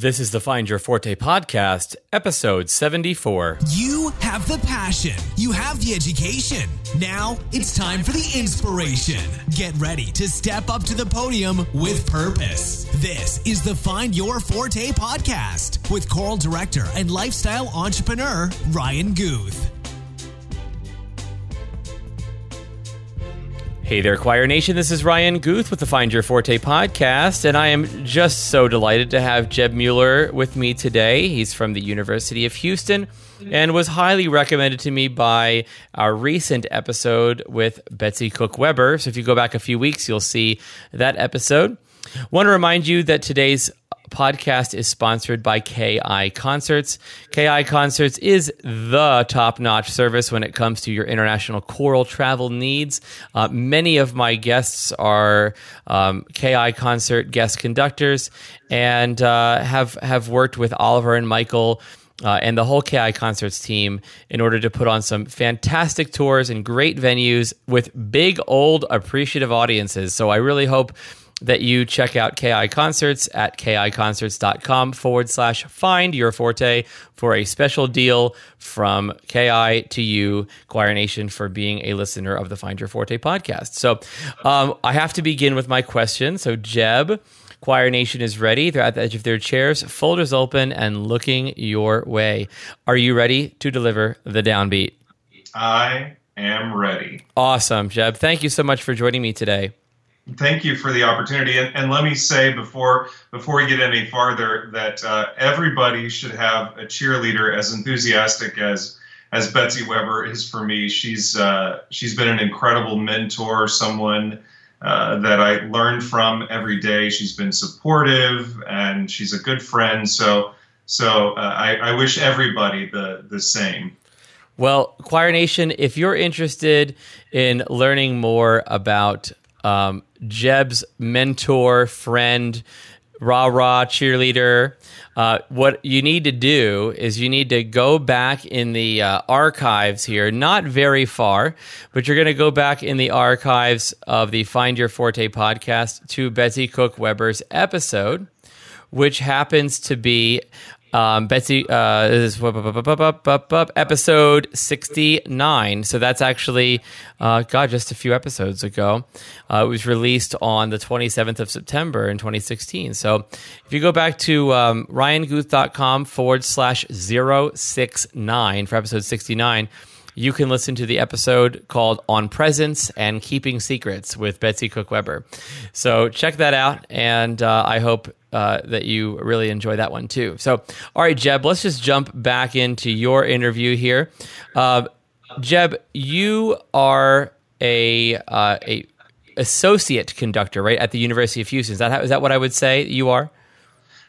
This is the Find Your Forte podcast, episode 74. You have the passion, you have the education. Now it's time for the inspiration. Get ready to step up to the podium with purpose. This is the Find Your Forte podcast with choral director and lifestyle entrepreneur Ryan Guth. Hey there, Choir Nation. This is Ryan Guth with the Find Your Forte podcast, and I am just so delighted to have Jeb Mueller with me today. He's from the University of Houston and was highly recommended to me by our recent episode with Betsy Cook Weber. So if you go back a few weeks, you'll see that episode. Want to remind you that today's podcast is sponsored by KI Concerts. KI Concerts is the top notch service when it comes to your international choral travel needs. Uh, many of my guests are um, KI Concert guest conductors and uh, have, have worked with Oliver and Michael. Uh, and the whole KI Concerts team in order to put on some fantastic tours and great venues with big, old, appreciative audiences. So I really hope that you check out KI Concerts at kiconcerts.com forward slash find your forte for a special deal from KI to you, Choir Nation, for being a listener of the Find Your Forte podcast. So um, I have to begin with my question. So, Jeb, Choir Nation is ready. They're at the edge of their chairs, folders open, and looking your way. Are you ready to deliver the downbeat? I am ready. Awesome, Jeb. Thank you so much for joining me today thank you for the opportunity. And, and, let me say before before we get any farther that uh, everybody should have a cheerleader as enthusiastic as as Betsy Weber is for me. She's uh, she's been an incredible mentor, someone uh, that I learned from every day. She's been supportive and she's a good friend. So so uh, I, I wish everybody the the same. Well, Choir Nation, if you're interested in learning more about um, Jeb's mentor, friend, rah rah cheerleader. Uh, what you need to do is you need to go back in the uh, archives here, not very far, but you're going to go back in the archives of the Find Your Forte podcast to Betsy Cook Weber's episode, which happens to be um, Betsy, uh, this is episode 69. So that's actually, uh, God, just a few episodes ago. Uh, it was released on the 27th of September in 2016. So if you go back to um, ryanguth.com forward slash 069 for episode 69, you can listen to the episode called On Presence and Keeping Secrets with Betsy Cook Weber. So check that out, and uh, I hope uh, that you really enjoy that one too. So, all right, Jeb, let's just jump back into your interview here. Uh, Jeb, you are a uh, a associate conductor, right, at the University of Houston. Is that how, is that what I would say you are?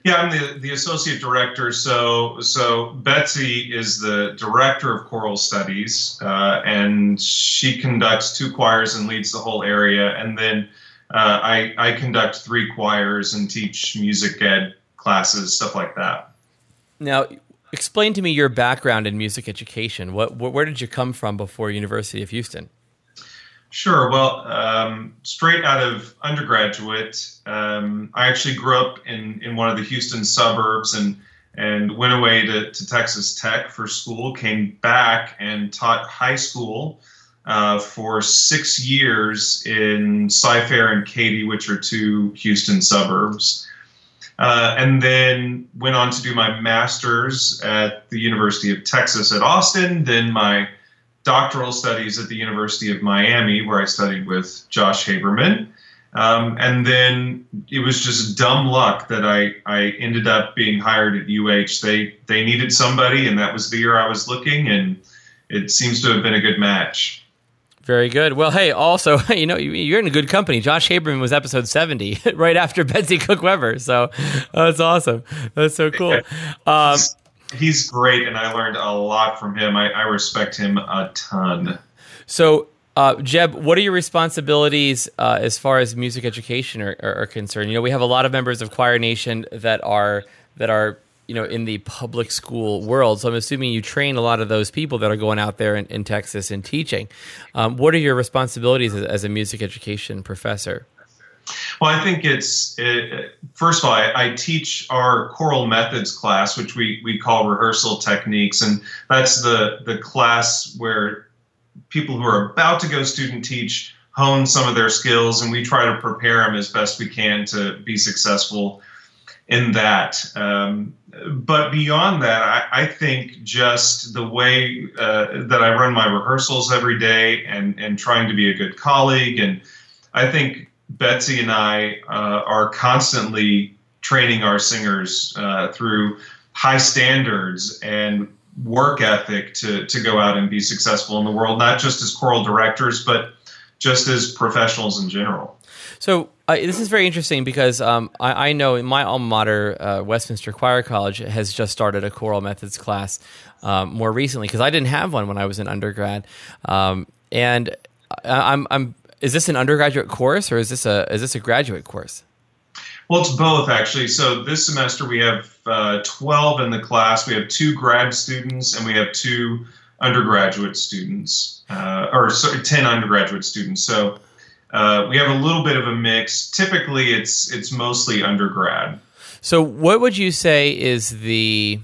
Yeah, I'm the, the associate director. So so Betsy is the director of choral studies, uh, and she conducts two choirs and leads the whole area. And then uh, I I conduct three choirs and teach music ed classes, stuff like that. Now, explain to me your background in music education. What where did you come from before University of Houston? Sure. Well, um, straight out of undergraduate, um, I actually grew up in, in one of the Houston suburbs and and went away to, to Texas Tech for school. Came back and taught high school uh, for six years in Cy-Fair and Katy, which are two Houston suburbs. Uh, and then went on to do my master's at the University of Texas at Austin. Then my doctoral studies at the University of Miami, where I studied with Josh Habermann. Um, and then it was just dumb luck that I, I ended up being hired at UH. They they needed somebody, and that was the year I was looking, and it seems to have been a good match. Very good. Well, hey, also, you know, you're in a good company. Josh Habermann was episode 70, right after Betsy Cook Weber. So that's awesome. That's so cool. Um, he's great, and I learned a lot from him. I, I respect him a ton. So, uh, Jeb, what are your responsibilities uh, as far as music education are, are, are, concerned? You know, we have a lot of members of Choir Nation that are that are you know in the public school world. So I'm assuming you train a lot of those people that are going out there in, in Texas and teaching. Um, what are your responsibilities as, as a music education professor? Well, I think it's it, first of all, I, I, teach our choral methods class, which we we call rehearsal techniques, and that's the the class where people who are about to go student teach hone some of their skills, and we try to prepare them as best we can to be successful in that. Um, but beyond that, I, I, think just the way uh, that I run my rehearsals every day and, and trying to be a good colleague. And I think Betsy and I uh, are constantly training our singers uh, through high standards and work ethic to, to go out and be successful in the world, not just as choral directors, but just as professionals in general. So uh, this is very interesting because um, I, I, know in my alma mater, uh, Westminster Choir College, has just started a choral methods class um, more recently because I didn't have one when I was in undergrad. Um, and I, I'm, I'm, is this an undergraduate course or is this a is this a graduate course? Well, it's both actually. So this semester we have uh, 12 in the class. We have two grad students and we have two undergraduate students, uh, or sorry, 10 undergraduate students. So uh, we have a little bit of a mix. Typically, it's it's mostly undergrad. So, what would you say is the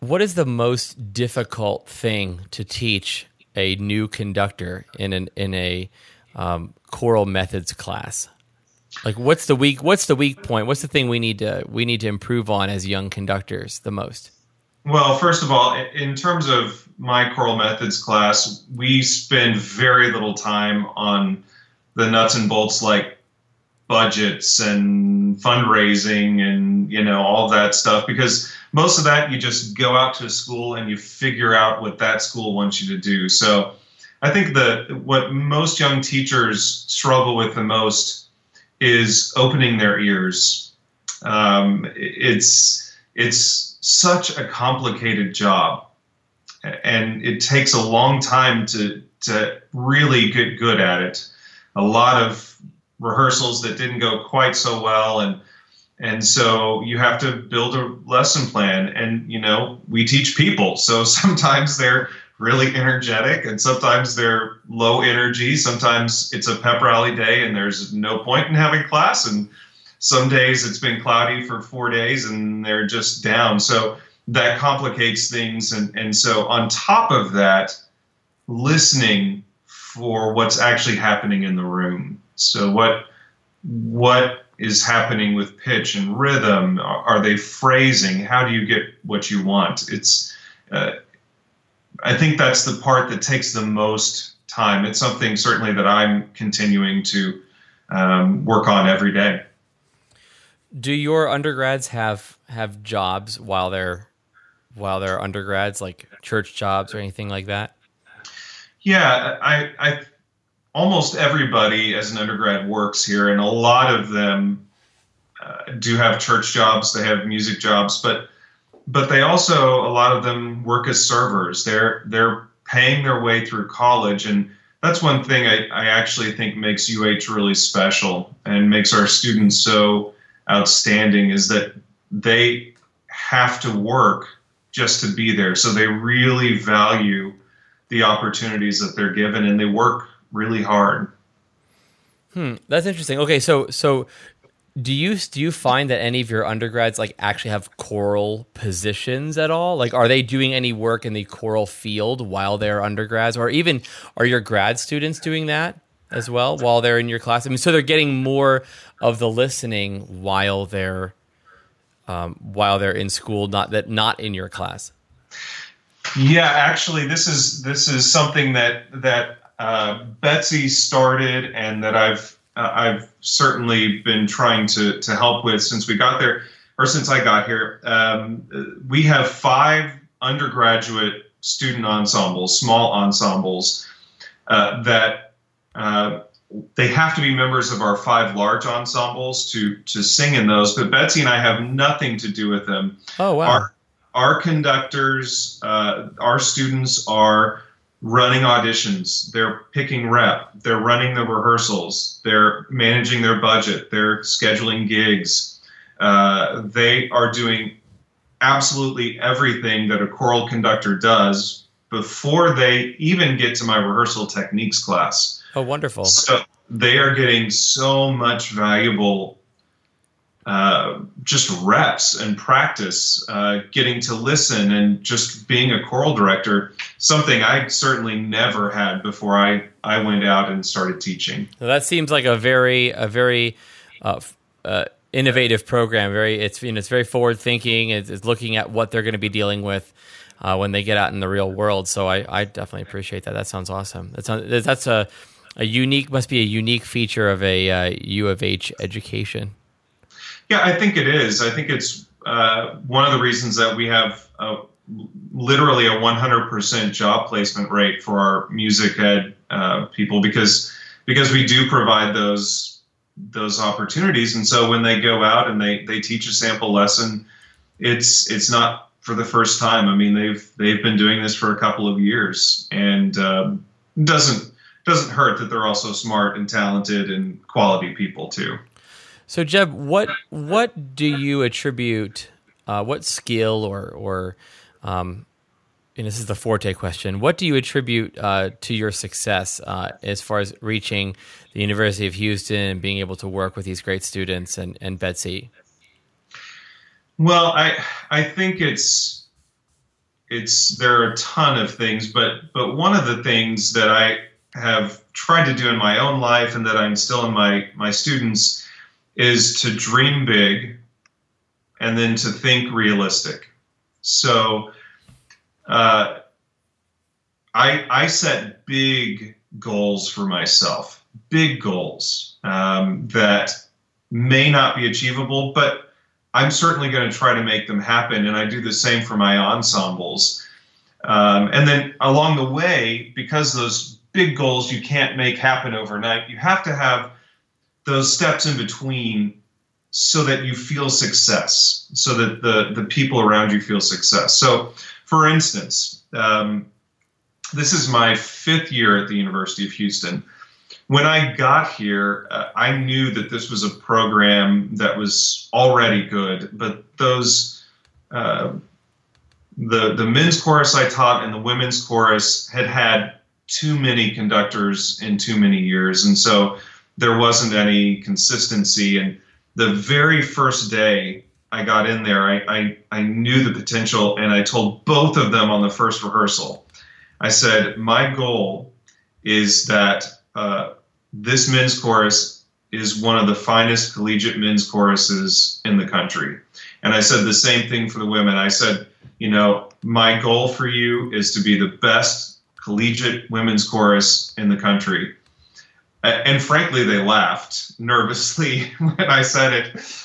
what is the most difficult thing to teach a new conductor in an in a um, choral methods class? Like, what's the weak what's the weak point? What's the thing we need to we need to improve on as young conductors the most? Well, first of all, in terms of my choral methods class, we spend very little time on the nuts and bolts like budgets and fundraising and you know all that stuff because most of that you just go out to a school and you figure out what that school wants you to do. So I think that what most young teachers struggle with the most is opening their ears. Um, it's it's such a complicated job and it takes a long time to to really get good at it. A lot of rehearsals that didn't go quite so well and and so you have to build a lesson plan. And you know we teach people so sometimes they're really energetic and sometimes they're low energy. Sometimes it's a pep rally day and there's no point in having class and some days it's been cloudy for four days and they're just down. So that complicates things. And, and so, on top of that, listening for what's actually happening in the room. So, what what is happening with pitch and rhythm? Are they phrasing? How do you get what you want? It's uh, I think that's the part that takes the most time. It's something certainly that I'm continuing to um, work on every day do your undergrads have have jobs while they're while they're undergrads, like church jobs or anything like that? Yeah, I, I almost everybody as an undergrad works here, and a lot of them uh, do have church jobs. They have music jobs, but but they also a lot of them work as servers. They're they're paying their way through college, and that's one thing I, I actually think makes UH really special and makes our students so outstanding is that they have to work just to be there. So they really value the opportunities that they're given and they work really hard. Hmm, that's interesting. Okay, so so do you do you find that any of your undergrads like actually have choral positions at all? Like are they doing any work in the choral field while they're undergrads or even are your grad students doing that? As well while they're in your class. I mean, so they're getting more of the listening while they're um, while they're in school, not that not in your class. Yeah, actually, this is this is something that that uh, Betsy started, and that I've uh, I've certainly been trying to to help with since we got there, or since I got here. Um, we have five undergraduate student ensembles, small ensembles uh, that uh, they have to be members of our five large ensembles to to sing in those. But Betsy and I have nothing to do with them. Oh wow! Our, our conductors, uh, our students are running auditions. They're picking rep. They're running the rehearsals. They're managing their budget. They're scheduling gigs. Uh, they are doing absolutely everything that a choral conductor does before they even get to my rehearsal techniques class. Oh, wonderful. So, they are getting so much valuable uh, just reps and practice, uh, getting to listen and just being a choral director, something I certainly never had before I, I went out and started teaching. Well, that seems like a very a very uh, uh, innovative program. Very it's you know it's very forward thinking. It's, it's, looking at what they're going to be dealing with. Uh, when they get out in the real world, so I, I definitely appreciate that. That sounds awesome. That's a, a unique, must be a unique feature of a uh, U of H education. Yeah, I think it is. I think it's uh, one of the reasons that we have a, literally a 100% job placement rate for our music ed uh, people because because we do provide those those opportunities. And so when they go out and they they teach a sample lesson, it's it's not for the first time. I mean, they've they've been doing this for a couple of years, and um, doesn't doesn't hurt that they're also smart and talented and quality people too. So, Jeb, what what do you attribute? Uh, what skill or or um, and this is the forte question. What do you attribute uh, to your success uh, as far as reaching the University of Houston and being able to work with these great students and, and Betsy? Well, I I think it's it's there are a ton of things, but but one of the things that I have tried to do in my own life and that I instill in my my students is to dream big and then to think realistic. So uh, I, I set big goals for myself, big goals um, that may not be achievable, but I'm certainly going to try to make them happen. And I do the same for my ensembles. Um, and then along the way, because those big goals you can't make happen overnight, you have to have those steps in between so that you feel success, so that the, the people around you feel success. So, for instance, um, this is my fifth year at the University of Houston. When I got here, uh, I knew that this was a program that was already good, but those uh, the the men's chorus I taught and the women's chorus had had too many conductors in too many years, and so there wasn't any consistency. And the very first day I got in there, I, I, I knew the potential, and I told both of them on the first rehearsal. I said, My goal is that uh, this men's chorus is one of the finest collegiate men's choruses in the country. And I said the same thing for the women. I said, you know, my goal for you is to be the best collegiate women's chorus in the country and frankly, they laughed nervously when I said it.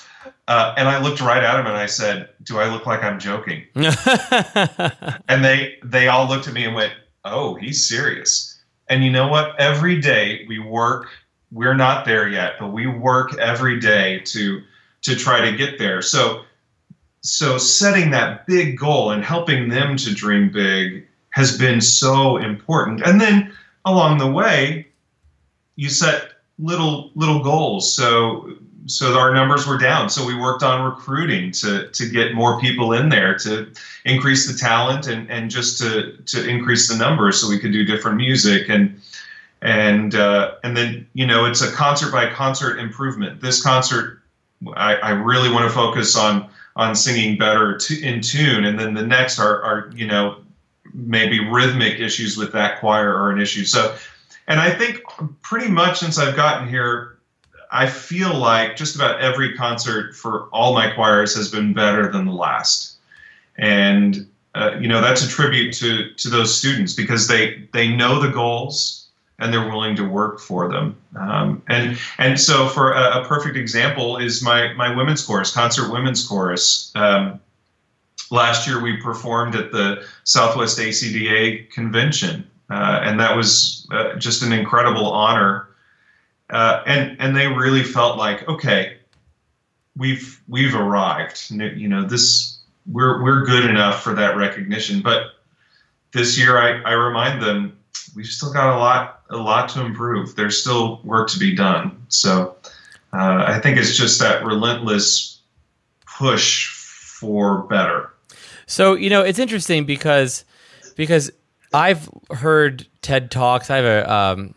Uh, and I looked right at him and I said, "Do I look like I'm joking?" and they they all looked at me and went, "Oh, he's serious." And you know what? Every day we work. We're not there yet, but we work every day to to try to get there. So so setting that big goal and helping them to dream big has been so important. And then along the way, you set little little goals. So so our numbers were down. So we worked on recruiting to to get more people in there to increase the talent and and just to to increase the numbers so we could do different music and and uh, and then you know it's a concert by concert improvement. This concert, I, I really want to focus on on singing better to, in tune, and then the next are are you know maybe rhythmic issues with that choir are an issue. So and I think pretty much since I've gotten here, I feel like just about every concert for all my choirs has been better than the last. And uh, you know that's a tribute to to those students because they they know the goals and they're willing to work for them. Um, and and so for a, a, perfect example is my my women's chorus, concert women's chorus. Um, last year we performed at the Southwest ACDA convention, uh, and that was uh, just an incredible honor. Uh, and and they really felt like, okay, we've we've arrived. You know, this we're we're good enough for that recognition. But this year, I, I remind them we've still got a lot a lot to improve. There's still work to be done. So uh, I think it's just that relentless push for better. So you know, it's interesting because because I've heard TED talks. I have a um,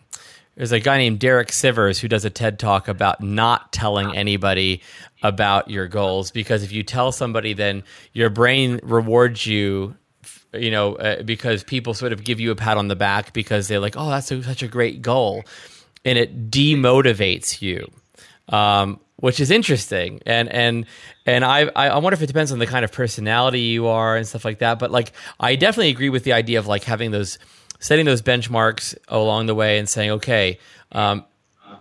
there's a guy named Derek Sivers who does a TED talk about not telling anybody about your goals because if you tell somebody, then your brain rewards you. You know, uh, because people sort of give you a pat on the back because they're like, "Oh, that's a, such a great goal," and it demotivates you. Um, which is interesting. And and and I I wonder if it depends on the kind of personality you are and stuff like that. But like I definitely agree with the idea of like having those setting those benchmarks along the way and saying, okay, um,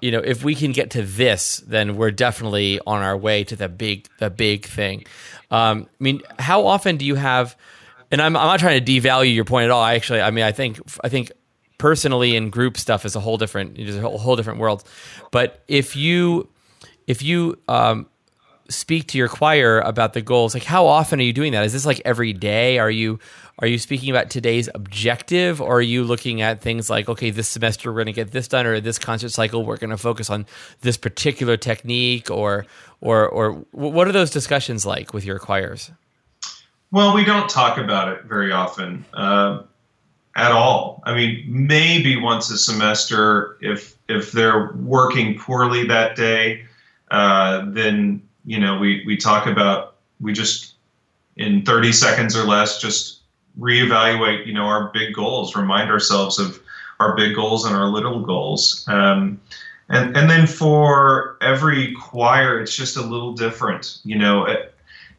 you know, if we can get to this, then we're definitely on our way to the big the big thing. Um, I mean, how often do you have? And I'm I'm not trying to devalue your point at all. I actually, I mean, I think I think personally in group stuff is a whole different, it's a whole, whole different world. But if you if you um, speak to your choir about the goals, like how often are you doing that? Is this like every day? Are you are you speaking about today's objective, or are you looking at things like, okay, this semester we're going to get this done, or this concert cycle we're going to focus on this particular technique, or or or what are those discussions like with your choirs? Well, we don't talk about it very often. Uh, at all. I mean, maybe once a semester if if they're working poorly that day, uh, then you know we we talk about we just in 30 seconds or less just reevaluate you know our big goals remind ourselves of our big goals and our little goals um, and and then for every choir it's just a little different you know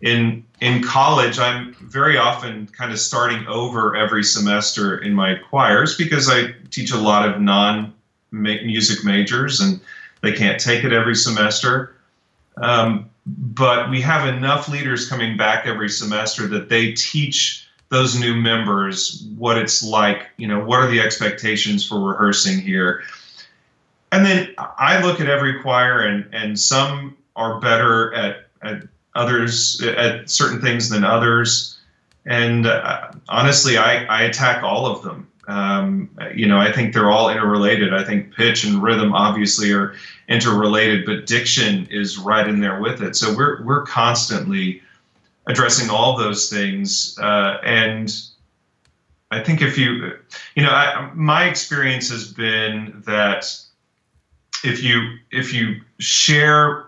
in in college i'm very often kind of starting over every semester in my choirs because i teach a lot of non music majors and they can't take it every semester. Um, but we have enough leaders coming back every semester that they teach those new members what it's like, you know, what are the expectations for rehearsing here. And then I look at every choir, and, and some are better at, at others, at certain things than others. And uh, honestly, I, I attack all of them. Um, you know, I think they're all interrelated. I think pitch and rhythm obviously are interrelated, but diction is right in there with it. So we're we're constantly addressing all those things, uh, and I think if you, you know, I, my experience has been that if you if you share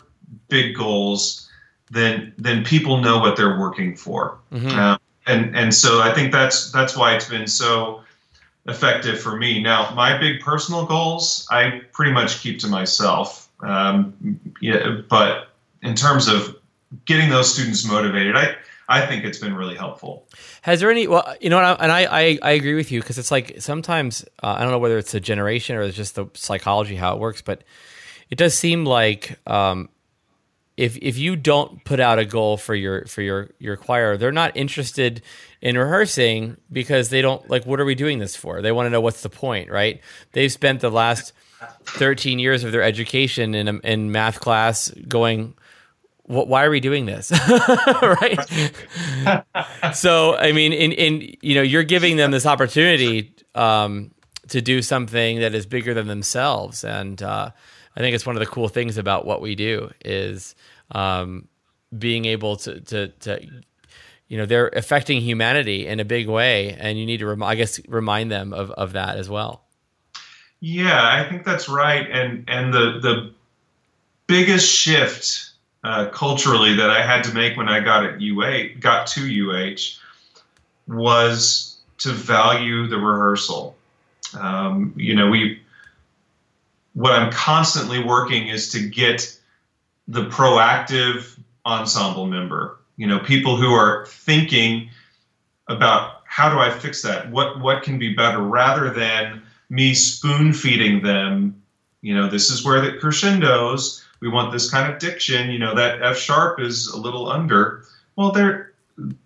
big goals, then then people know what they're working for, mm-hmm. uh, and and so I think that's that's why it's been so effective for me. Now, my big personal goals, I pretty much keep to myself. Um, yeah, but in terms of getting those students motivated, I I think it's been really helpful. Has there any? Well, you know, and I I, I agree with you because it's like sometimes uh, I don't know whether it's a generation or it's just the psychology how it works, but it does seem like um, if if you don't put out a goal for your for your your choir, they're not interested in rehearsing because they don't like what are we doing this for? They want to know what's the point, right? They've spent the last 13 years of their education in in math class going why are we doing this? Right? So i mean in in you know you're giving them this opportunity um, to do something that is bigger than themselves. And uh, I think it's one of the cool things about what we do is um, being able to, to, to, you know, they're affecting humanity in a big way, and you need to, rem- I guess, remind them of, of that as well. Yeah, I think that's right, and and the the biggest shift uh, culturally that I had to make when I got at UH, got to UH, was to value the rehearsal. Um, you know, we what I'm constantly working is to get the proactive ensemble member, you know, people who are thinking about how do I fix that? What what can be better rather than me spoon feeding them, you know, this is where the crescendos, we want this kind of diction, you know, that F sharp is a little under. Well, they're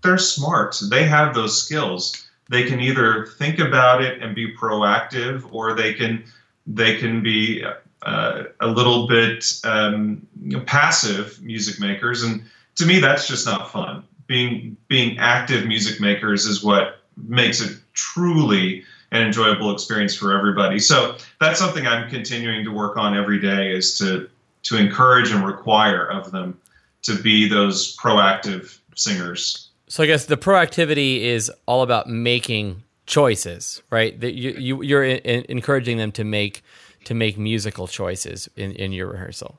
they're smart. They have those skills. They can either think about it and be proactive or they can they can be uh, a little bit um, passive music makers, and to me, that's just not fun. Being being active music makers is what makes it truly an enjoyable experience for everybody. So that's something I'm continuing to work on every day is to to encourage and require of them to be those proactive singers. So I guess the proactivity is all about making choices, right? That you, you you're in, in encouraging them to make to make musical choices in, in your rehearsal.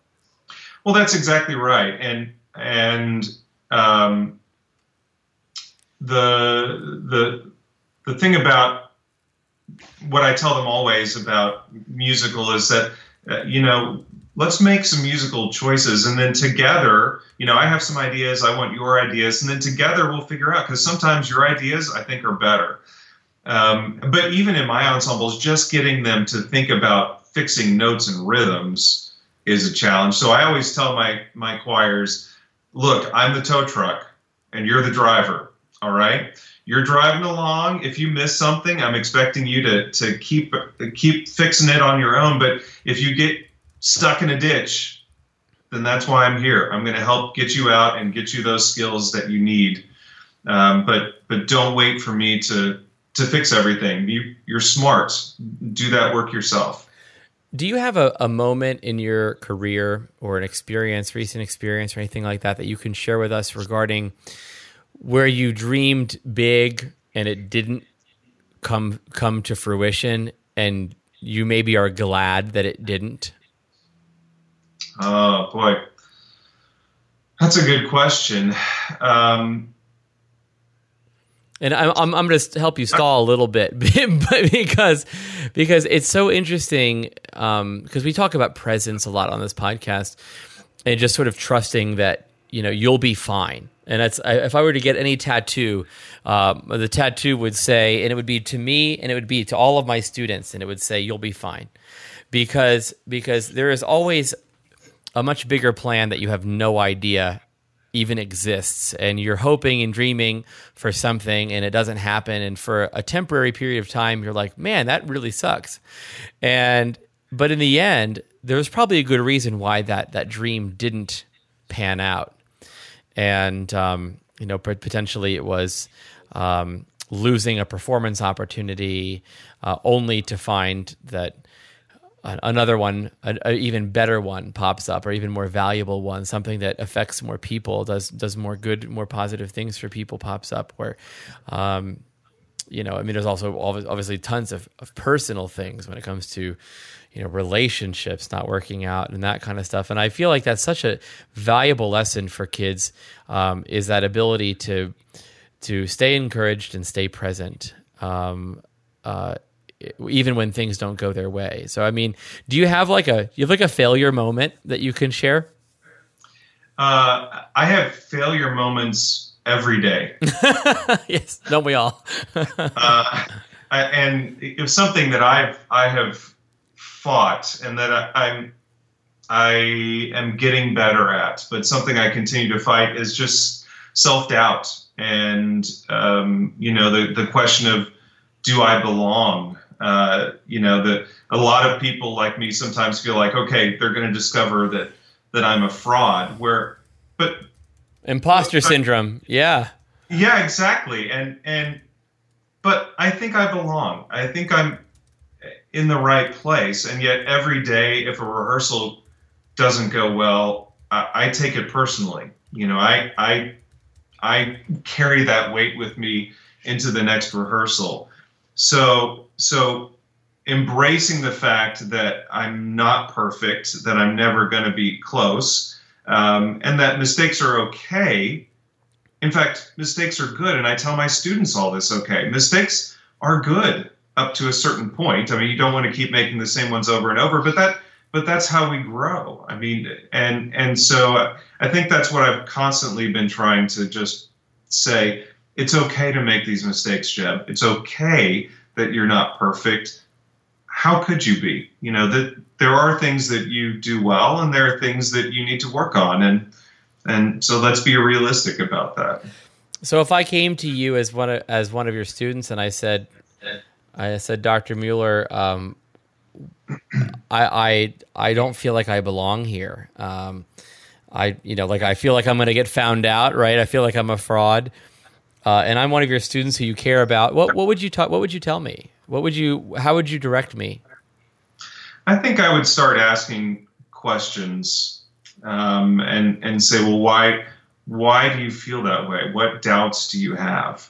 Well, that's exactly right, and and um, the the the thing about what I tell them always about musical is that uh, you know let's make some musical choices and then together you know i have some ideas i want your ideas and then together we'll figure out because sometimes your ideas i think are better. Um, but even in my ensembles just getting them to think about fixing notes and rhythms is a challenge. So i always tell my my choirs look i'm the tow truck and you're the driver all right? You're driving along. If you miss something i'm expecting you to to keep keep fixing it on your own. But if you get stuck in a ditch, then that's why I'm here. I'm going to help get you out and get you those skills that you need. Um, but but don't wait for me to to fix everything. You you're smart. Do that work yourself. Do you have a, a moment in your career or an experience, recent experience, or anything like that that you can share with us regarding where you dreamed big and it didn't come come to fruition, and you maybe are glad that it didn't? Oh boy, that's a good question. Um, and I'm I'm, I'm going to help you stall a little bit because because it's so interesting because um, we talk about presence a lot on this podcast and just sort of trusting that you know you'll be fine. And that's if I were to get any tattoo, um, the tattoo would say, and it would be to me, and it would be to all of my students, and it would say, "You'll be fine," because because there is always a much bigger plan that you have no idea even exists. And you're hoping and dreaming for something and it doesn't happen. And for a temporary period of time you're like man that really sucks. And but in the end there's probably a good reason why that that dream didn't pan out. And um, you know potentially it was um, losing a performance opportunity uh, only to find that another one, an even better one pops up, or even more valuable one, something that affects more people, does does more good, more positive things for people pops up. Where, um, you know, I mean, there's also obviously tons of, of personal things when it comes to, you know, relationships not working out and that kind of stuff. And I feel like that's such a valuable lesson for kids um, is that ability to to stay encouraged and stay present. Um, uh, even when things don't go their way. So, I mean, do you have like a you have like a failure moment that you can share? Uh, I have failure moments every day. yes, don't we all? uh, I, and it's something that I've I have fought and that I, I'm I am getting better at, but something I continue to fight is just self doubt and um, you know the the question of do I belong? Uh, you know that a lot of people like me sometimes feel like okay they're going to discover that that i'm a fraud where but imposter but, syndrome yeah. Yeah exactly and and but i think i belong. I think i'm in the right place and yet every day if a rehearsal doesn't go well i, I take it personally. You know i i i carry that weight with me into the next rehearsal. So so embracing the fact that I'm not perfect, that I'm never going to be close, um, and that mistakes are okay. In fact, mistakes are good, and I tell my students all this. Okay, mistakes are good up to a certain point. I mean, you don't want to keep making the same ones over and over, but that but that's how we grow. I mean, and and so I think that's what I've constantly been trying to just say it's okay to make these mistakes, Jeb. It's okay that you're not perfect. How could you be? You know that there are things that you do well, and there are things that you need to work on, and and so let's be realistic about that. So if I came to you as one of, as one of your students, and I said, I said, Dr. Mueller, um, I, I I don't feel like I belong here. Um, I you know like I feel like I'm going to get found out, right? I feel like I'm a fraud uh, and I'm one of your students who you care about, what what would you talk? What would you tell me? What would you? How would you direct me? I think I would start asking questions um, and and say, well, why why do you feel that way? What doubts do you have?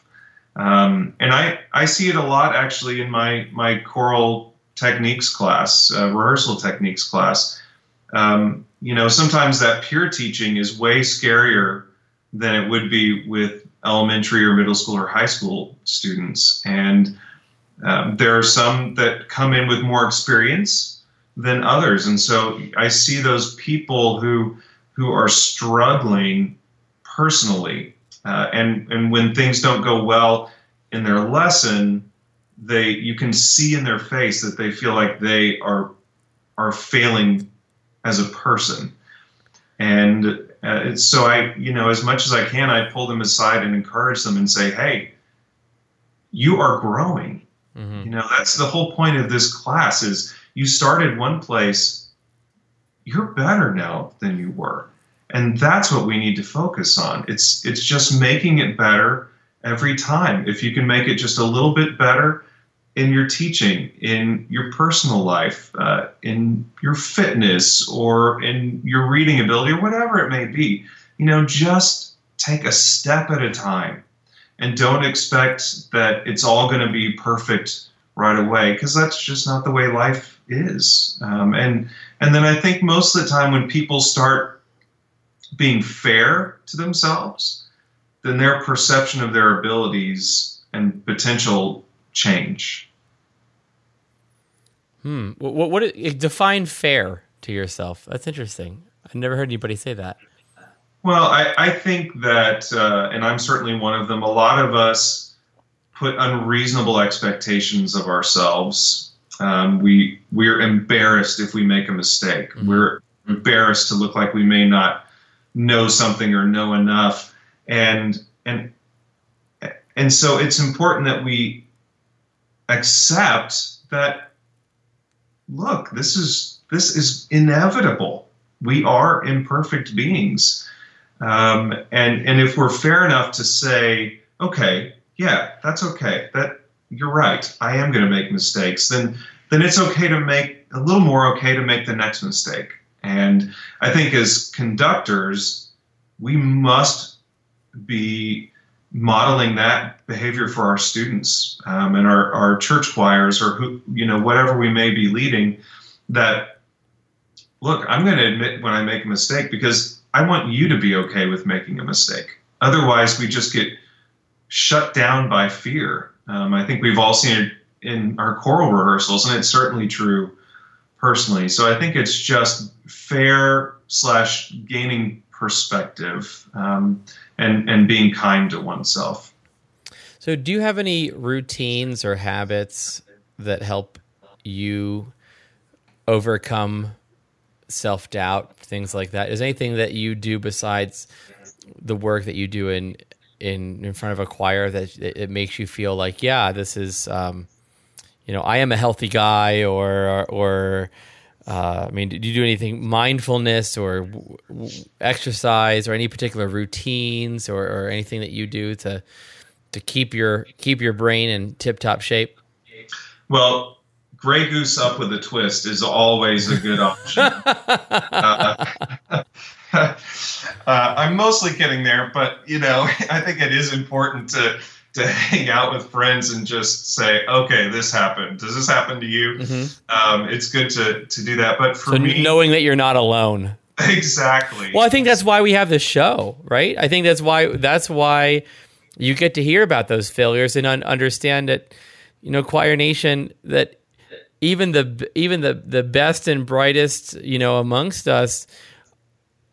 Um, and I I see it a lot actually in my my choral techniques class, uh, rehearsal techniques class, um, you know, sometimes that peer teaching is way scarier than it would be with elementary or middle school or high school students. And um, there are some that come in with more experience than others, and so I see those people who who are struggling personally, uh, and and when things don't go well in their lesson, they you can see in their face that they feel like they are are failing as a person, and uh, so I you know as much as I can I pull them aside and encourage them and say, hey, you are growing Mm-hmm. You know, that's the whole point of this class is you started one place, you're better now than you were. And that's what we need to focus on. It's it's just making it better every time. If you can make it just a little bit better in your teaching, in your personal life, uh, in your fitness, or in your reading ability, or whatever it may be, you know, just take a step at a time and don't expect that it's all going to be perfect right away because that's just not the way life is. Um, and and then I think most of the time when people start being fair to themselves, then their perception of their abilities and potential change. Hmm. What, what, what define fair to yourself? That's interesting. I've never heard anybody say that. Well, I, I think that, uh, and I'm certainly one of them, a lot of us put unreasonable expectations of ourselves. Um, we we're embarrassed if we make a mistake. Mm-hmm. We're embarrassed to look like we may not know something or know enough, and and and so it's important that we accept that. Look, this is this is inevitable. We are imperfect beings um, and and if we're fair enough to say, okay, yeah, that's okay. That you're right. I am going to make mistakes. Then then it's okay to make a little more okay to make the next mistake. And I think as conductors, we must be modeling that behavior for our students um, and our, our church choirs or who you know whatever we may be leading that look i'm going to admit when i make a mistake because I want you to be okay with making a mistake. Otherwise, we just get shut down by fear. Um, I think we've all seen it in our choral rehearsals, and it's certainly true personally. So I think it's just fair slash gaining perspective um, and and being kind to oneself. So, do you have any routines or habits that help you overcome self doubt, things like that. Is anything that you do besides the work that you do in in in front of a choir that it, it makes you feel like, yeah, this is, um, you know, I am a healthy guy, or or uh, I mean, do you do anything mindfulness or w- w- exercise or any particular routines or, or anything that you do to to keep your keep your brain in tip top shape? Well, Grey Goose up with a twist is always a good option. uh, uh, I'm mostly kidding there, but you know, I think it is important to to hang out with friends and just say, okay, this happened. Does this happen to you? Mm-hmm. Um, it's good to to do that. But for so me, knowing that you're not alone. Exactly. Well, I think that's why we have this show, right? I think that's why that's why you get to hear about those failures and un- understand that you know choir nation that even the even the the best and brightest you know amongst us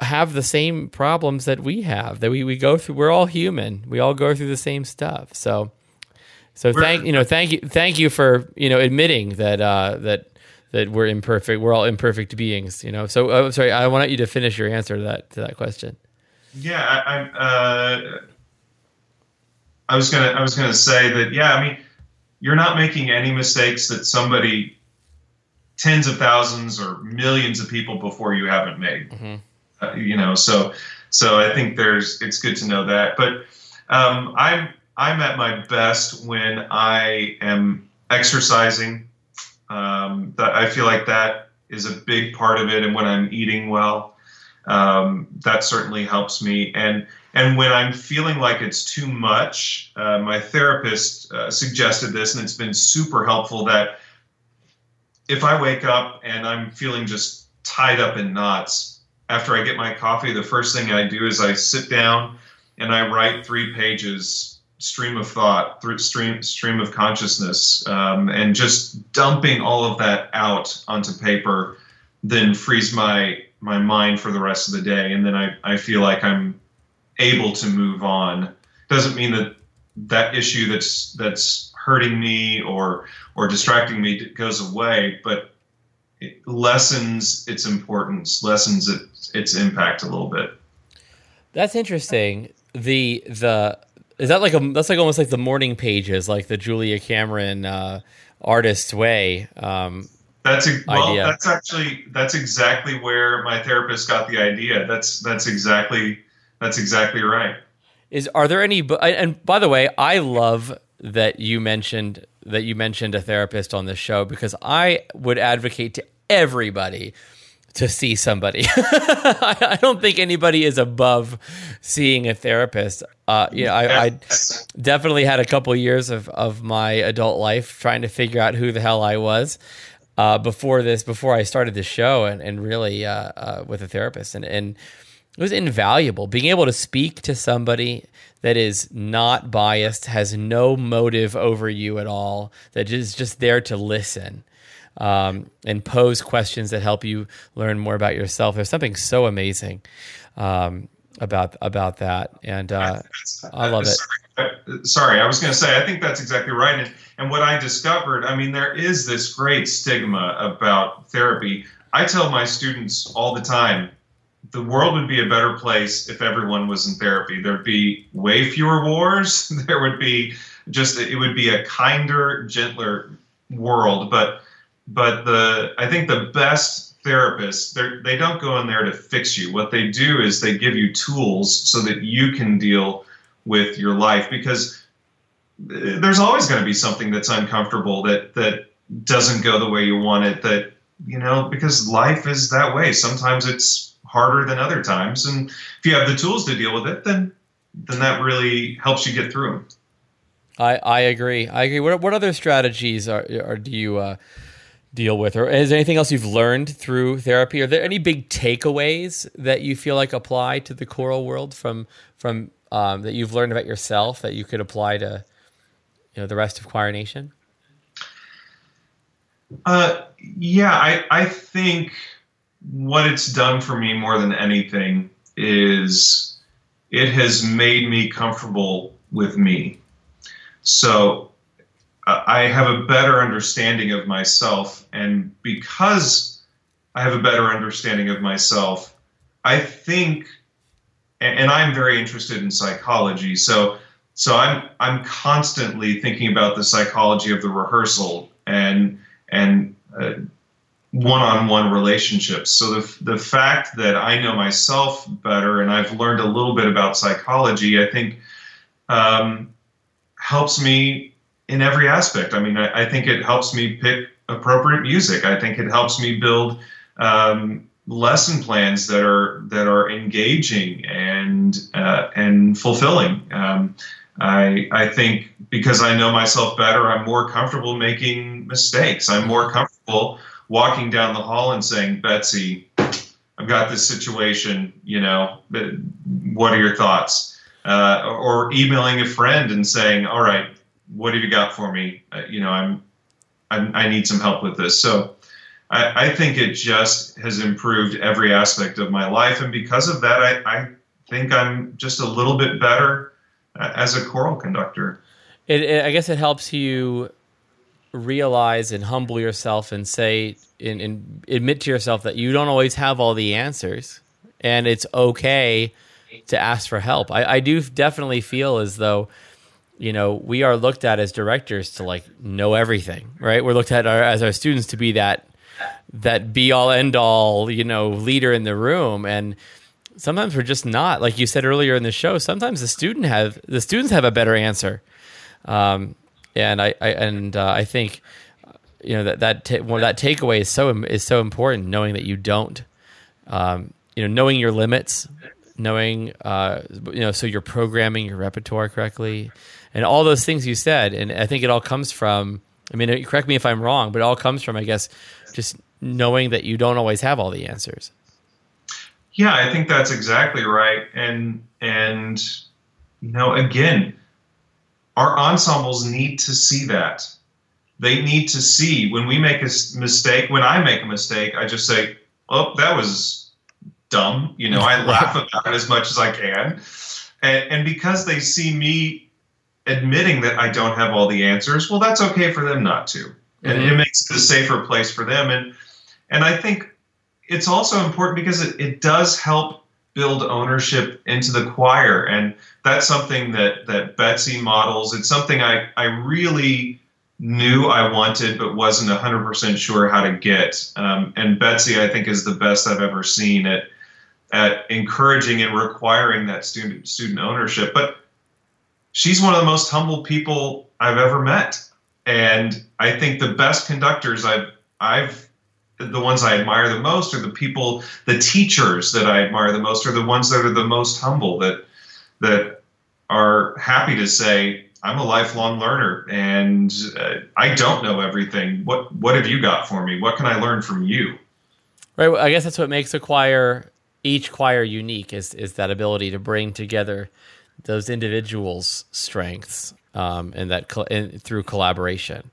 have the same problems that we have that we, we go through we're all human we all go through the same stuff so so we're, thank you know thank you thank you for you know admitting that uh that that we're imperfect we're all imperfect beings you know so uh, sorry i want you to finish your answer to that to that question yeah i i, uh, I was gonna i was gonna say that yeah i mean you're not making any mistakes that somebody tens of thousands or millions of people before you haven't made. Mm-hmm. Uh, you know, so so I think there's it's good to know that. But um, I'm I'm at my best when I am exercising. Um, that I feel like that is a big part of it, and when I'm eating well, um, that certainly helps me. And and when I'm feeling like it's too much, uh, my therapist uh, suggested this, and it's been super helpful. That if I wake up and I'm feeling just tied up in knots, after I get my coffee, the first thing I do is I sit down and I write three pages stream of thought, stream stream of consciousness, um, and just dumping all of that out onto paper, then frees my my mind for the rest of the day, and then I, I feel like I'm able to move on. Doesn't mean that that issue that's that's hurting me or or distracting me goes away, but it lessens its importance, lessens its its impact a little bit. That's interesting. The the is that like a that's like almost like the morning pages, like the Julia Cameron uh, artist's way. Um, that's a, well, idea. that's actually that's exactly where my therapist got the idea. That's that's exactly that's exactly right. Is are there any? And by the way, I love that you mentioned that you mentioned a therapist on this show because I would advocate to everybody to see somebody. I, don't think anybody is above seeing a therapist. Uh, know, I, I, definitely had a couple years of, of my adult life trying to figure out who the hell I was uh, before this, before I started this show, and, and really uh, uh, with a therapist, and and it was invaluable being able to speak to somebody that is not biased, has no motive over you at all, that is just there to listen um, and pose questions that help you learn more about yourself. There's something so amazing um, about about that, and uh, I love it. Sorry, I was going to say I think that's exactly right. And, and what I discovered, I mean, there is this great stigma about therapy. I tell my students all the time the world would be a better place if everyone was in therapy. There'd be way fewer wars. There would be just it would be a kinder, gentler world. But but the I think the best therapists they don't go in there to fix you. What they do is they give you tools so that you can deal with your life because eh, there's always going to be something that's uncomfortable that that doesn't go the way you want it that you know because life is that way sometimes it's harder than other times. And if you have the tools to deal with it then then that really helps you get through them i i agree. I agree. What, what other strategies are, are do you uh deal with? Or is there anything else you've learned through therapy? Are there any big takeaways that you feel like apply to the choral world from from um, that you've learned about yourself that you could apply to you know the rest of choir nation? Uh, yeah i i think what it's done for me more than anything is it has made me comfortable with me so I have a better understanding of myself. And because I have a better understanding of myself, I think, and I'm very interested in psychology. So, so I'm I'm constantly thinking about the psychology of the rehearsal and and uh, one-on-one relationships. So the the fact that I know myself better and I've learned a little bit about psychology, I think, um, helps me in every aspect. I mean, I, I, think it helps me pick appropriate music. I think it helps me build um, lesson plans that are that are engaging and uh, and fulfilling. Um, I I think because I know myself better, I'm more comfortable making mistakes. I'm more comfortable walking down the hall and saying, Betsy, I've got this situation. You know, what are your thoughts? Uh, or emailing a friend and saying, "All right, what have you got for me? Uh, you know, I'm, I'm, i need some help with this. So I, I, think it just has improved every aspect of my life. And because of that, I, I think I'm just a little bit better uh, as a choral conductor. It, it, I guess it helps you realize and humble yourself and say and, and admit to yourself that you don't always have all the answers and it's okay to ask for help. I, I do definitely feel as though you know, we are looked at as directors to like know everything, right? We're looked at our, as our students to be that that be all end all, you know, leader in the room, and sometimes we're just not. Like you said earlier in the show, sometimes the student have the students have a better answer, um, and I, I and uh, I think you know that that ta- well, that takeaway is so is so important. Knowing that you don't, um, you know, knowing your limits, knowing uh, you know, so you're programming your repertoire correctly and all those things you said. And I think it all comes from I mean, correct me if I'm wrong, but it all comes from, I guess, just knowing that you don't always have all the answers. Yeah, I think that's exactly right. And and you know, again, our ensembles need to see that. They need to see when we make a mistake. When I make a mistake, I just say, "Oh, that was dumb." You know, I laugh about it as much as I can, and, and because they see me admitting that I don't have all the answers, well, that's okay for them not to, and mm-hmm. it makes it a safer place for them. And and I think it's also important because it, it does help build ownership into the choir. And that's something that that betsy models. It's something i i really knew i wanted but wasn't 100% sure how to get. Um, and betsy i think is the best i've ever seen at at encouraging and requiring that student student ownership. But she's one of the most humble people i've ever met. And i think the best conductors i've i've the ones I admire the most are the people, the teachers that I admire the most are the ones that are the most humble, that that are happy to say, "I'm a lifelong learner, and uh, I don't know everything. What what have you got for me? What can I learn from you?" Right. Well, I guess that's what makes a choir, each choir, unique is is that ability to bring together those individuals' strengths um, and that and through collaboration.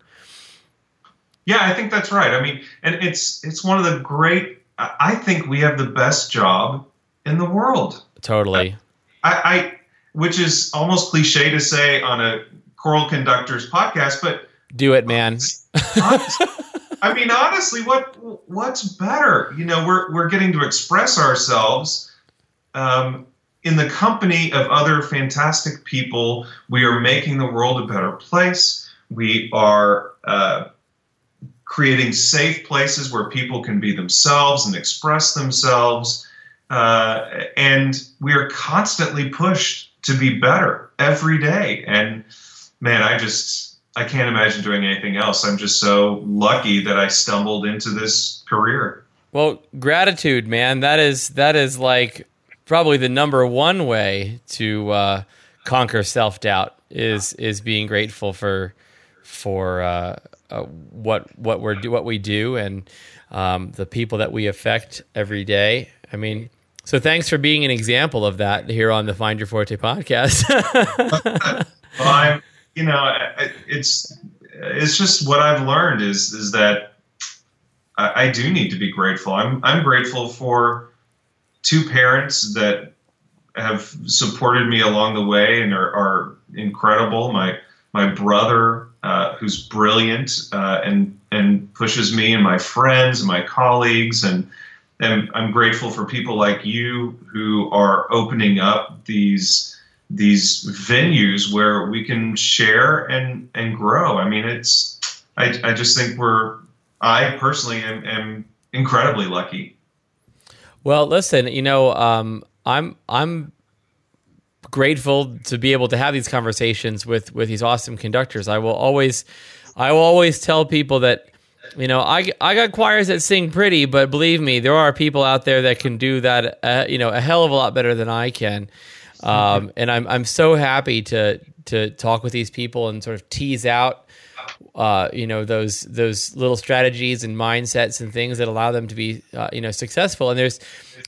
Yeah, I think that's right. I mean, and it's it's one of the great. I think we have the best job in the world. Totally. I, I which is almost cliche to say on a choral conductors podcast, but do it, man. honestly, I mean, honestly, what what's better? You know, we're we're getting to express ourselves um, in the company of other fantastic people. We are making the world a better place. We are uh, creating safe places where people can be themselves and express themselves. Uh, and we are constantly pushed to be better every day. And man, I just, I can't imagine doing anything else. I'm just so lucky that I stumbled into this career. Well, gratitude, man. That is, that is like probably the number one way to uh, conquer self doubt is, is being grateful for, for, uh, uh, what what we're do what we do and um, the people that we affect every day. I mean, so thanks for being an example of that here on the Find Your Forte podcast. well, I'm, you know, it's it's just what I've learned is is that I, I do need to be grateful. I'm I'm grateful for two parents that have supported me along the way and are, are incredible. My my brother uh, who's brilliant uh, and and pushes me and my friends and my colleagues and and I'm grateful for people like you who are opening up these these venues where we can share and and grow. I mean, it's I I just think we're I personally am, am incredibly lucky. Well, listen, you know, um, I'm I'm grateful to be able to have these conversations with with these awesome conductors. I will always I will always tell people that you know I I got choirs that sing pretty, but believe me, there are people out there that can do that uh, you know a hell of a lot better than I can. Um, and I'm I'm so happy to to talk with these people and sort of tease out uh, you know those those little strategies and mindsets and things that allow them to be uh, you know successful. And there's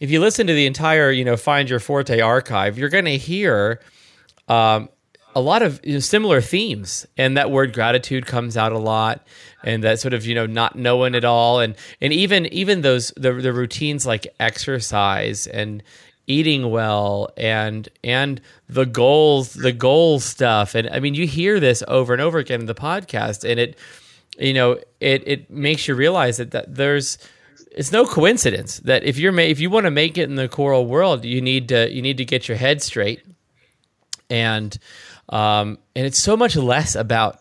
if you listen to the entire you know Find Your Forte archive, you're going to hear um, a lot of you know, similar themes, and that word gratitude comes out a lot, and that sort of you know not knowing it all, and and even even those the the routines like exercise and eating well and and the goals the goal stuff. And i mean you hear this over and over again in the podcast and it you know it it makes you realize that, that there's it's no coincidence that if you're if you want to make it in the choral world you need to you need to get your head straight. And um and it's so much less about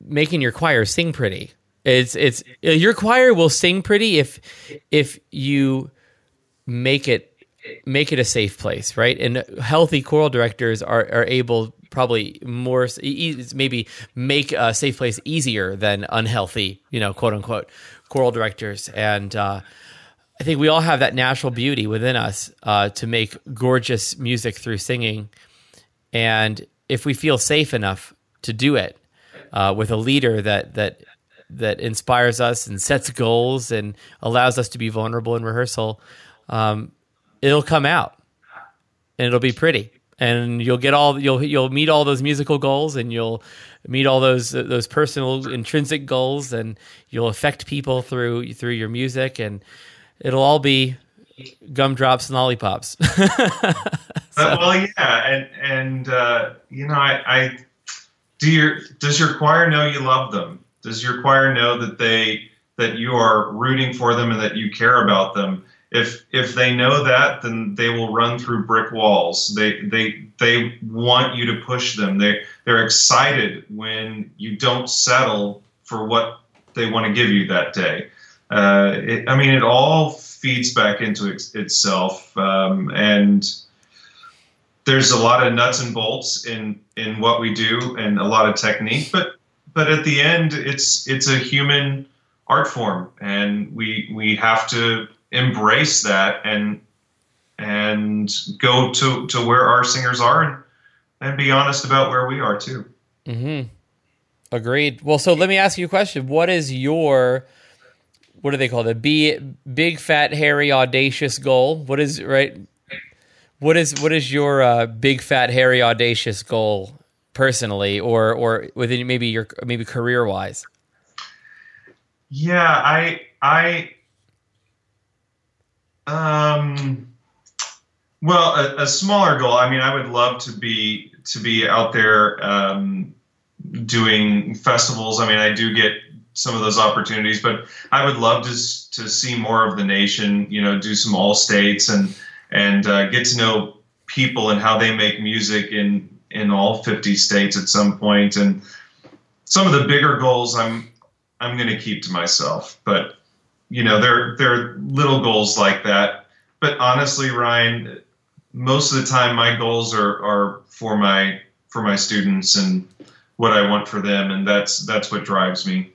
making your choir sing pretty. It's it's your choir will sing pretty if if you make it make it a safe place, right? And healthy choral directors are, are able probably more maybe make a safe place easier than unhealthy, you know, quote unquote, choral directors. And uh, I think we all have that natural beauty within us uh, to make gorgeous music through singing. And if we feel safe enough to do it, uh, with a leader that that that inspires us and sets goals and allows us to be vulnerable in rehearsal, um, it'll come out and it'll be pretty and you'll get all you'll you'll meet all those musical goals and you'll meet all those those personal intrinsic goals and you'll affect people through through your music and it'll all be gumdrops and lollipops. so. uh, well, yeah, and and uh, you know, I, I do your does your choir know you love them? Does your choir know that they that you are rooting for them and that you care about them? If if they know that, then they will run through brick walls. They they they want you to push them. They they're excited when you don't settle for what they want to give you that day. Uh, it, I mean, it all feeds back into it, itself, um, and there's a lot of nuts and bolts in in what we do and a lot of technique, but but at the end, it's it's a human art form, and we we have to embrace that and and go to to where our singers are and and be honest about where we are too. Mm-hmm. Agreed. Well, so let me ask you a question. What is your what do they call the Be big, fat, hairy, audacious goal. What is right? What is what is your uh, big, fat, hairy, audacious goal personally, or or within maybe your maybe career wise? Yeah, I I um well a, a, smaller goal. I mean, I would love to be to be out there um, doing festivals. I mean, I do get some of those opportunities, but I would love to to see more of the nation. You know, do some all states and and uh, get to know people and how they make music in in all 50 states at some point. And some of the bigger goals, I'm I'm going to keep to myself. But you know, there there are little goals like that. But honestly, Ryan, most of the time my goals are are for my for my students and what I want for them, and that's that's what drives me.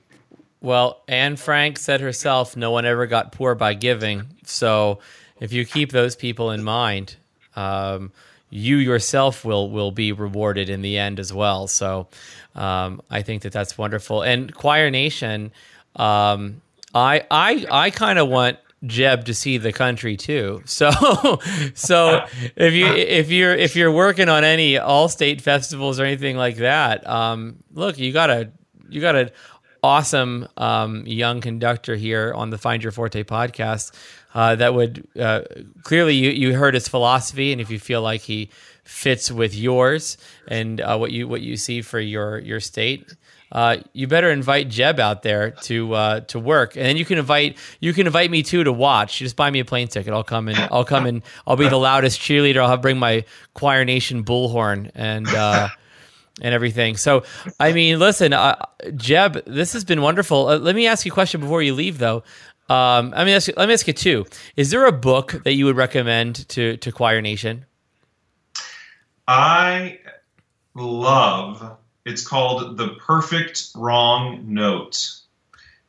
Well, Anne Frank said herself, "No one ever got poor by giving." So, if you keep those people in mind, um, you yourself will will be rewarded in the end as well. So, um, I think that that's wonderful. And Choir Nation, um, I I I kind of want Jeb to see the country too. So so if you if you're if you're working on any all state festivals or anything like that, um, look, you got a you got an awesome um, young conductor here on the Find Your Forte podcast. Uh, that would uh, clearly you, you heard his philosophy, and if you feel like he fits with yours and uh, what you what you see for your your state, uh, you better invite Jeb out there to uh, to work, and then you can invite you can invite me too to watch. You just buy me a plane ticket. I'll come and I'll come and I'll be the loudest cheerleader. I'll have bring my Choir Nation bullhorn and uh, and everything. So, I mean, listen, uh, Jeb, this has been wonderful. Uh, let me ask you a question before you leave, though. Um, I mean, let me ask you too. Is there a book that you would recommend to to Choir Nation? I love it's called The Perfect Wrong Note.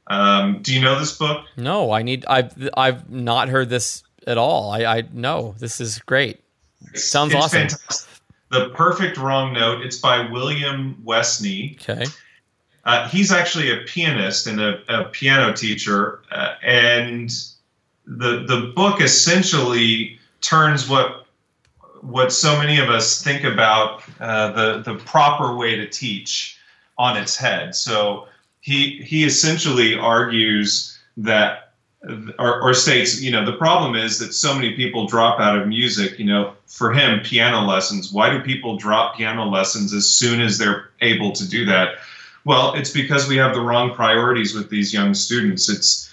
Um, do you know this book? No, I need. I've I've not heard this at all. I I know this is great. Sounds it's awesome. Fantastic. The Perfect Wrong Note. It's by William Westney. Okay. Uh, he's actually a pianist and a, a piano teacher, uh, and the the book essentially turns what what so many of us think about uh, the the proper way to teach on its head. So he he essentially argues that or, or, states, you know, the problem is that so many people drop out of music. You know, for him, piano lessons. Why do people drop piano lessons as soon as they're able to do that? Well, it's because we have the wrong priorities with these young students. It's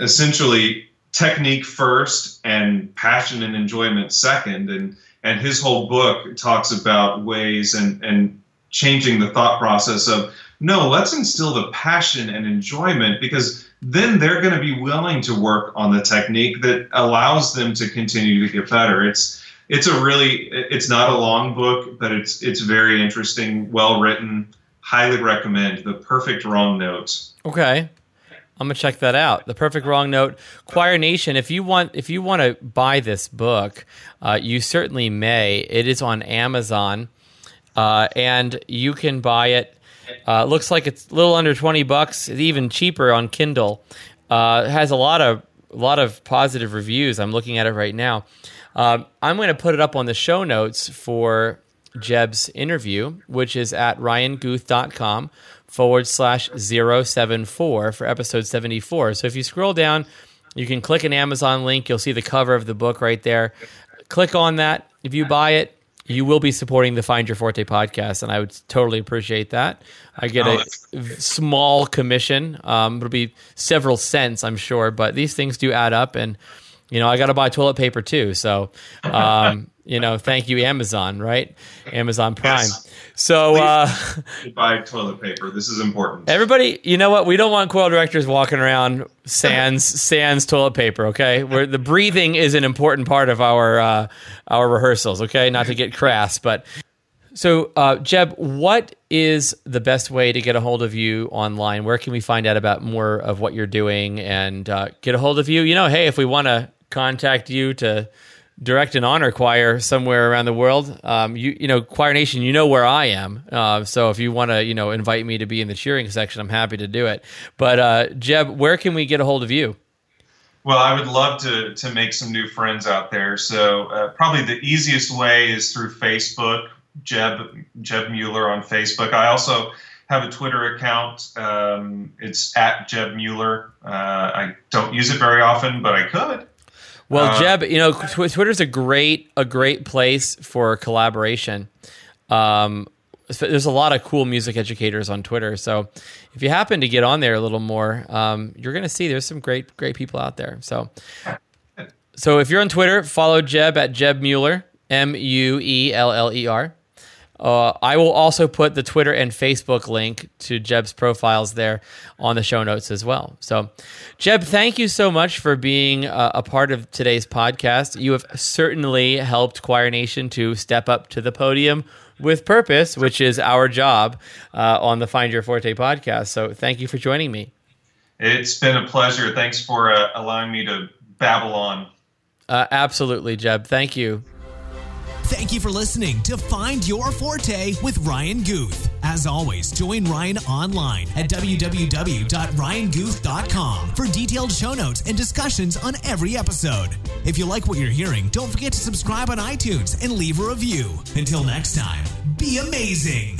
essentially technique first and passion and enjoyment second. And and his whole book talks about ways and and changing the thought process of no let's instill the passion and enjoyment because then they're going to be willing to work on the technique that allows them to continue to get better. It's it's a really it's not a long book but it's it's very interesting well written highly recommend the perfect wrong note. Okay I'm gonna check that out. The Perfect Wrong Note, Choir Nation. If you want, if you want to buy this book, uh, you certainly may. It is on Amazon, uh, and you can buy it. Uh, looks like it's a little under twenty bucks. It's even cheaper on Kindle. Uh, it has a lot of a lot of positive reviews. I'm looking at it right now. Um, I'm going to put it up on the show notes for Jeb's interview, which is at ryanguth.com forward slash 074 for episode 74. So if you scroll down, you can click an Amazon link. You'll see the cover of the book right there. Click on that. If you buy it, you will be supporting the Find Your Forte podcast, and I would totally appreciate that. I get Oh, a small commission. Um, it'll be several cents, I'm sure, but these things do add up, and you know I got to buy toilet paper too. So, um, you know, thank you, Amazon, right? Amazon Prime. Yes. So. Uh, Buy toilet paper. This is important. Everybody, you know what? We don't want coil directors walking around sans sans toilet paper. Okay, where the breathing is an important part of our uh, our rehearsals. Okay, not to get crass, but so uh, Jeb, what is the best way to get a hold of you online? Where can we find out about more of what you're doing and uh, get a hold of you? You know, hey, if we want to contact you to direct an honor choir somewhere around the world, um, you you know, Choir Nation, you know where I am. Uh, so if you want to, you know, invite me to be in the cheering section, I'm happy to do it. But uh, Jeb, where can we get a hold of you? Well, I would love to to make some new friends out there. So uh, probably the easiest way is through Facebook, Jeb Jeb Mueller on Facebook. I also have a Twitter account. Um, it's at Jeb Mueller. Uh, I don't use it very often, but I could. Well, Uh, Jeb, you know, tw- Twitter's a great a great place for collaboration. Um, there's a lot of cool music educators on Twitter, so if you happen to get on there a little more, um, you're going to see there's some great great people out there. So, so if you're on Twitter, follow Jeb at Jeb Mueller, M U E L L E R. Uh, I will also put the Twitter and Facebook link to Jeb's profiles there on the show notes as well. So, Jeb, thank you so much for being uh, a part of today's podcast. You have certainly helped Choir Nation to step up to the podium with purpose, which is our job uh, on the Find Your Forte podcast. So, thank you for joining me. It's been a pleasure. Thanks for uh, allowing me to babble on. Uh, absolutely, Jeb. Thank you. Thank you for listening to Find Your Forte with Ryan Guth. As always, join Ryan online at www.ryanguth.com for detailed show notes and discussions on every episode. If you like what you're hearing, don't forget to subscribe on iTunes and leave a review. Until next time, be amazing.